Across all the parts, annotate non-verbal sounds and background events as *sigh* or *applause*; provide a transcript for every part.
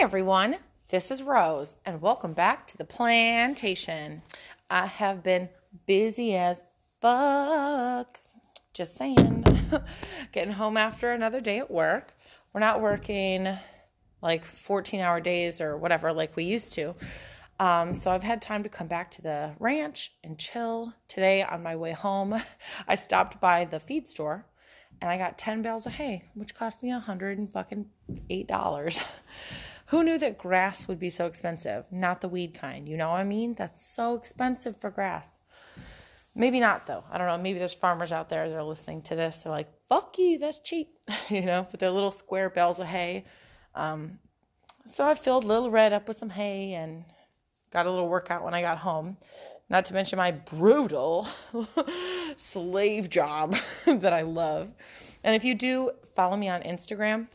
everyone, this is Rose, and welcome back to the plantation. I have been busy as fuck. Just saying. *laughs* Getting home after another day at work. We're not working like 14 hour days or whatever like we used to. Um, so I've had time to come back to the ranch and chill. Today on my way home, *laughs* I stopped by the feed store and I got 10 bales of hay, which cost me a hundred fucking eight dollars. *laughs* Who knew that grass would be so expensive? Not the weed kind, you know what I mean? That's so expensive for grass. Maybe not though. I don't know. Maybe there's farmers out there that are listening to this. They're like, "Fuck you, that's cheap," *laughs* you know, with their little square bales of hay. Um, so I filled Little Red up with some hay and got a little workout when I got home. Not to mention my brutal *laughs* slave job *laughs* that I love. And if you do follow me on Instagram,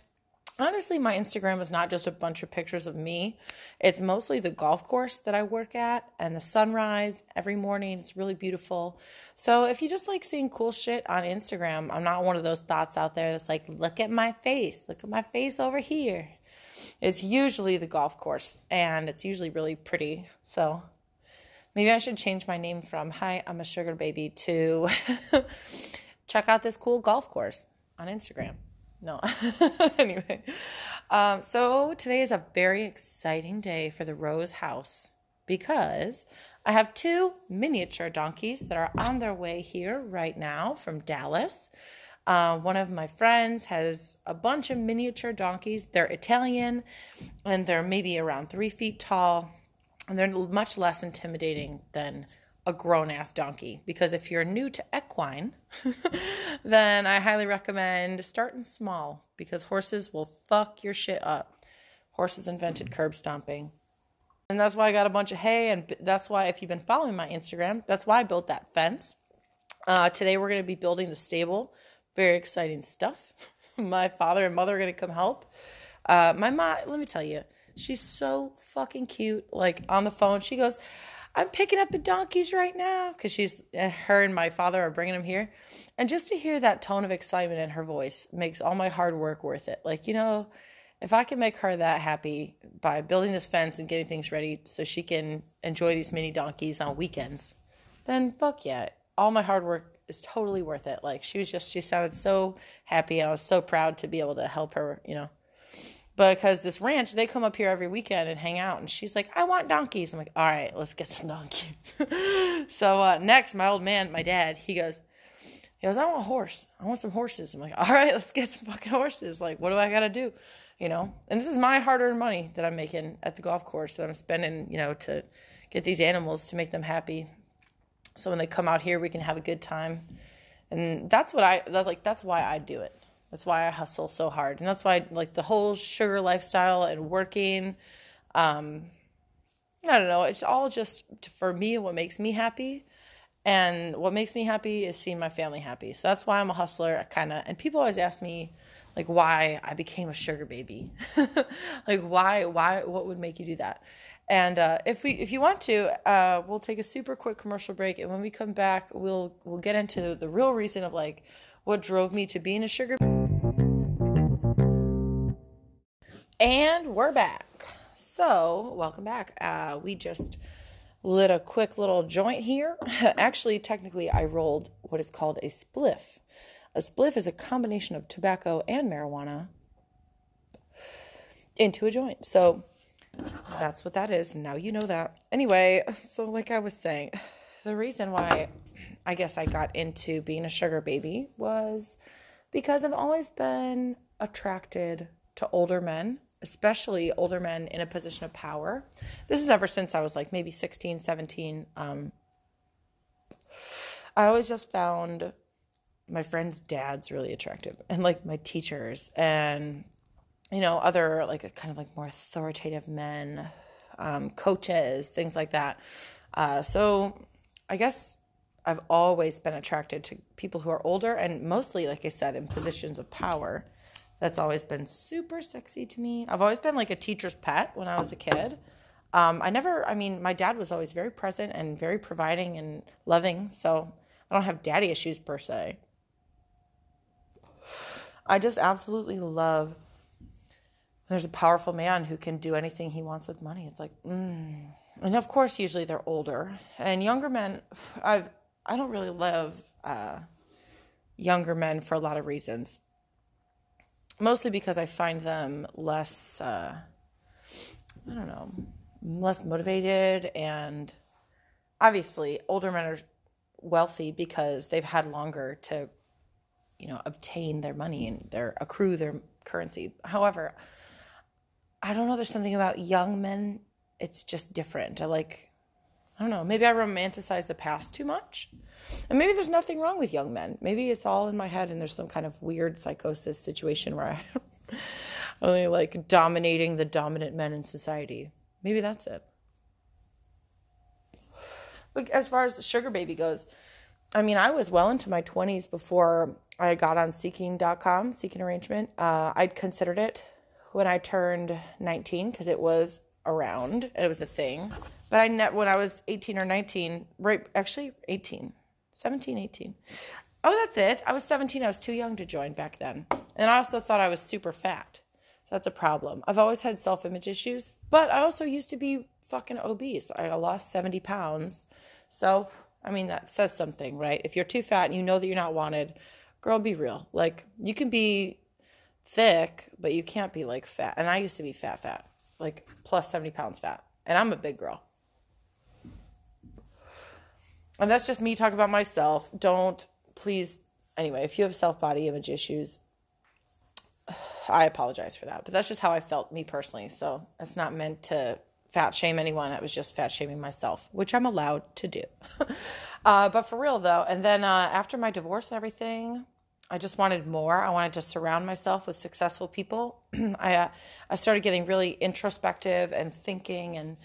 honestly, my Instagram is not just a bunch of pictures of me. It's mostly the golf course that I work at and the sunrise every morning. It's really beautiful. So if you just like seeing cool shit on Instagram, I'm not one of those thoughts out there that's like, look at my face, look at my face over here. It's usually the golf course and it's usually really pretty. So maybe I should change my name from Hi, I'm a sugar baby to *laughs* check out this cool golf course on Instagram. No. *laughs* anyway, um, so today is a very exciting day for the Rose House because I have two miniature donkeys that are on their way here right now from Dallas. Uh, one of my friends has a bunch of miniature donkeys. They're Italian and they're maybe around three feet tall, and they're much less intimidating than a grown ass donkey because if you're new to equine, *laughs* then I highly recommend starting small because horses will fuck your shit up. Horses invented curb stomping. And that's why I got a bunch of hay, and that's why, if you've been following my Instagram, that's why I built that fence. Uh, today, we're going to be building the stable. Very exciting stuff. *laughs* my father and mother are going to come help. Uh, my mom, let me tell you, she's so fucking cute. Like on the phone, she goes, I'm picking up the donkeys right now because she's uh, her and my father are bringing them here, and just to hear that tone of excitement in her voice makes all my hard work worth it. Like you know, if I can make her that happy by building this fence and getting things ready so she can enjoy these mini donkeys on weekends, then fuck yeah, all my hard work is totally worth it. Like she was just she sounded so happy, and I was so proud to be able to help her. You know because this ranch they come up here every weekend and hang out and she's like i want donkeys. I'm like all right let's get some donkeys. *laughs* So uh, next my old man my dad he goes he goes i want a horse. I want some horses. I'm like all right *laughs* let's get some fucking horses. Like what do i gotta do? You know? And this is my hard-earned money that i'm making at the golf course that i'm spending you know to get these animals to make them happy. So when they come out here we can have a good time. And that's what i that, like that's why i do it that's why I hustle so hard. And that's why like the whole sugar lifestyle and working um I don't know, it's all just for me what makes me happy. And what makes me happy is seeing my family happy. So that's why I'm a hustler kind of and people always ask me like why I became a sugar baby. *laughs* like why why what would make you do that? And uh, if we if you want to, uh, we'll take a super quick commercial break, and when we come back, we'll we'll get into the real reason of like what drove me to being a sugar. And we're back. So, welcome back. Uh, we just lit a quick little joint here. *laughs* Actually, technically, I rolled what is called a spliff. A spliff is a combination of tobacco and marijuana into a joint. So, that's what that is. Now you know that. Anyway, so like I was saying, the reason why I guess I got into being a sugar baby was because I've always been attracted to older men especially older men in a position of power. This is ever since I was like maybe 16, 17. Um, I always just found my friends' dads really attractive and like my teachers and, you know, other like kind of like more authoritative men, um, coaches, things like that. Uh, so I guess I've always been attracted to people who are older and mostly, like I said, in positions of power that's always been super sexy to me. I've always been like a teacher's pet when I was a kid. Um, I never, I mean, my dad was always very present and very providing and loving, so I don't have daddy issues per se. I just absolutely love There's a powerful man who can do anything he wants with money. It's like, mm. and of course, usually they're older and younger men. *sighs* I've I don't really love uh, younger men for a lot of reasons. Mostly because I find them less, uh, I don't know, less motivated. And obviously, older men are wealthy because they've had longer to, you know, obtain their money and their accrue their currency. However, I don't know. There's something about young men. It's just different. I like I don't know, maybe I romanticize the past too much. And maybe there's nothing wrong with young men. Maybe it's all in my head and there's some kind of weird psychosis situation where I'm *laughs* only like dominating the dominant men in society. Maybe that's it. But as far as sugar baby goes, I mean, I was well into my 20s before I got on seeking.com, seeking arrangement. Uh, I'd considered it when I turned 19 because it was around and it was a thing. But I net when I was 18 or 19, right actually 18, 17, 18. Oh, that's it. I was 17. I was too young to join back then. And I also thought I was super fat. That's a problem. I've always had self-image issues, but I also used to be fucking obese. I lost 70 pounds. So, I mean, that says something, right? If you're too fat and you know that you're not wanted, girl, be real. Like, you can be thick, but you can't be like fat. And I used to be fat, fat, like plus 70 pounds fat. And I'm a big girl. And that's just me talking about myself. Don't please, anyway, if you have self body image issues, I apologize for that. But that's just how I felt, me personally. So it's not meant to fat shame anyone. It was just fat shaming myself, which I'm allowed to do. *laughs* uh, but for real, though, and then uh, after my divorce and everything, I just wanted more. I wanted to surround myself with successful people. *clears throat* I uh, I started getting really introspective and thinking and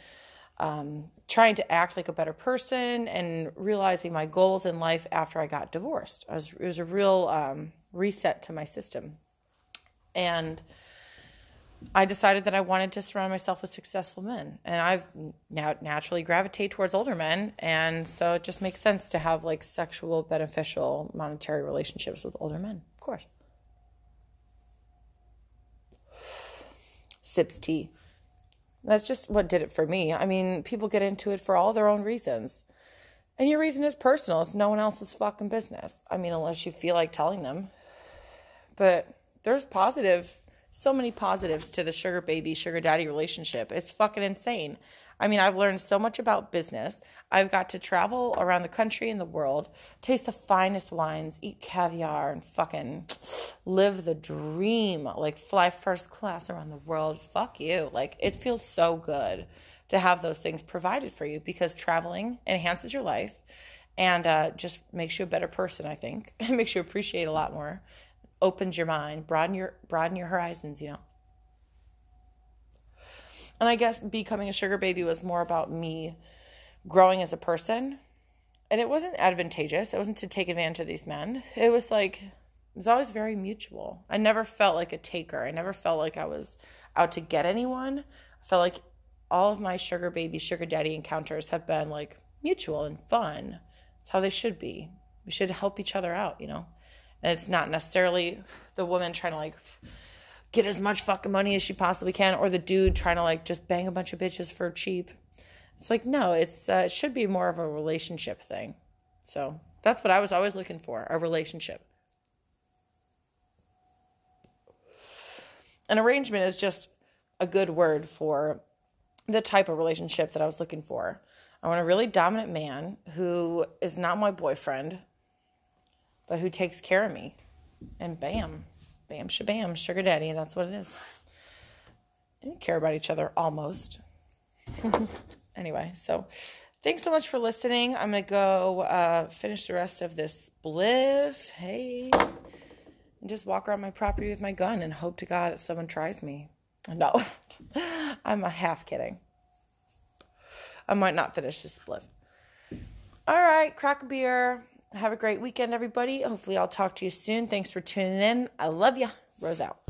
um, trying to act like a better person and realizing my goals in life after I got divorced. Was, it was a real um, reset to my system. And I decided that I wanted to surround myself with successful men. And I've now naturally gravitate towards older men. And so it just makes sense to have like sexual, beneficial, monetary relationships with older men, of course. Sips tea. That's just what did it for me. I mean, people get into it for all their own reasons. And your reason is personal. It's no one else's fucking business. I mean, unless you feel like telling them. But there's positive, so many positives to the sugar baby, sugar daddy relationship. It's fucking insane. I mean, I've learned so much about business. I've got to travel around the country and the world, taste the finest wines, eat caviar, and fucking live the dream. Like, fly first class around the world. Fuck you. Like, it feels so good to have those things provided for you because traveling enhances your life and uh, just makes you a better person, I think. *laughs* It makes you appreciate a lot more, opens your mind, broaden your, broaden your horizons, you know. And I guess becoming a sugar baby was more about me growing as a person. And it wasn't advantageous. It wasn't to take advantage of these men. It was like, it was always very mutual. I never felt like a taker. I never felt like I was out to get anyone. I felt like all of my sugar baby, sugar daddy encounters have been like mutual and fun. It's how they should be. We should help each other out, you know? And it's not necessarily the woman trying to like get as much fucking money as she possibly can, or the dude trying to like just bang a bunch of bitches for cheap. It's like no, it's uh, it should be more of a relationship thing. So that's what I was always looking for a relationship. An arrangement is just a good word for the type of relationship that I was looking for. I want a really dominant man who is not my boyfriend, but who takes care of me. And bam, bam shabam, sugar daddy. That's what it is. We care about each other almost. *laughs* anyway, so thanks so much for listening. I'm gonna go uh, finish the rest of this spliff. Hey, and just walk around my property with my gun and hope to God that someone tries me. No, *laughs* I'm a half kidding. I might not finish this spliff. All right, crack a beer. Have a great weekend, everybody. Hopefully, I'll talk to you soon. Thanks for tuning in. I love you. Rose out.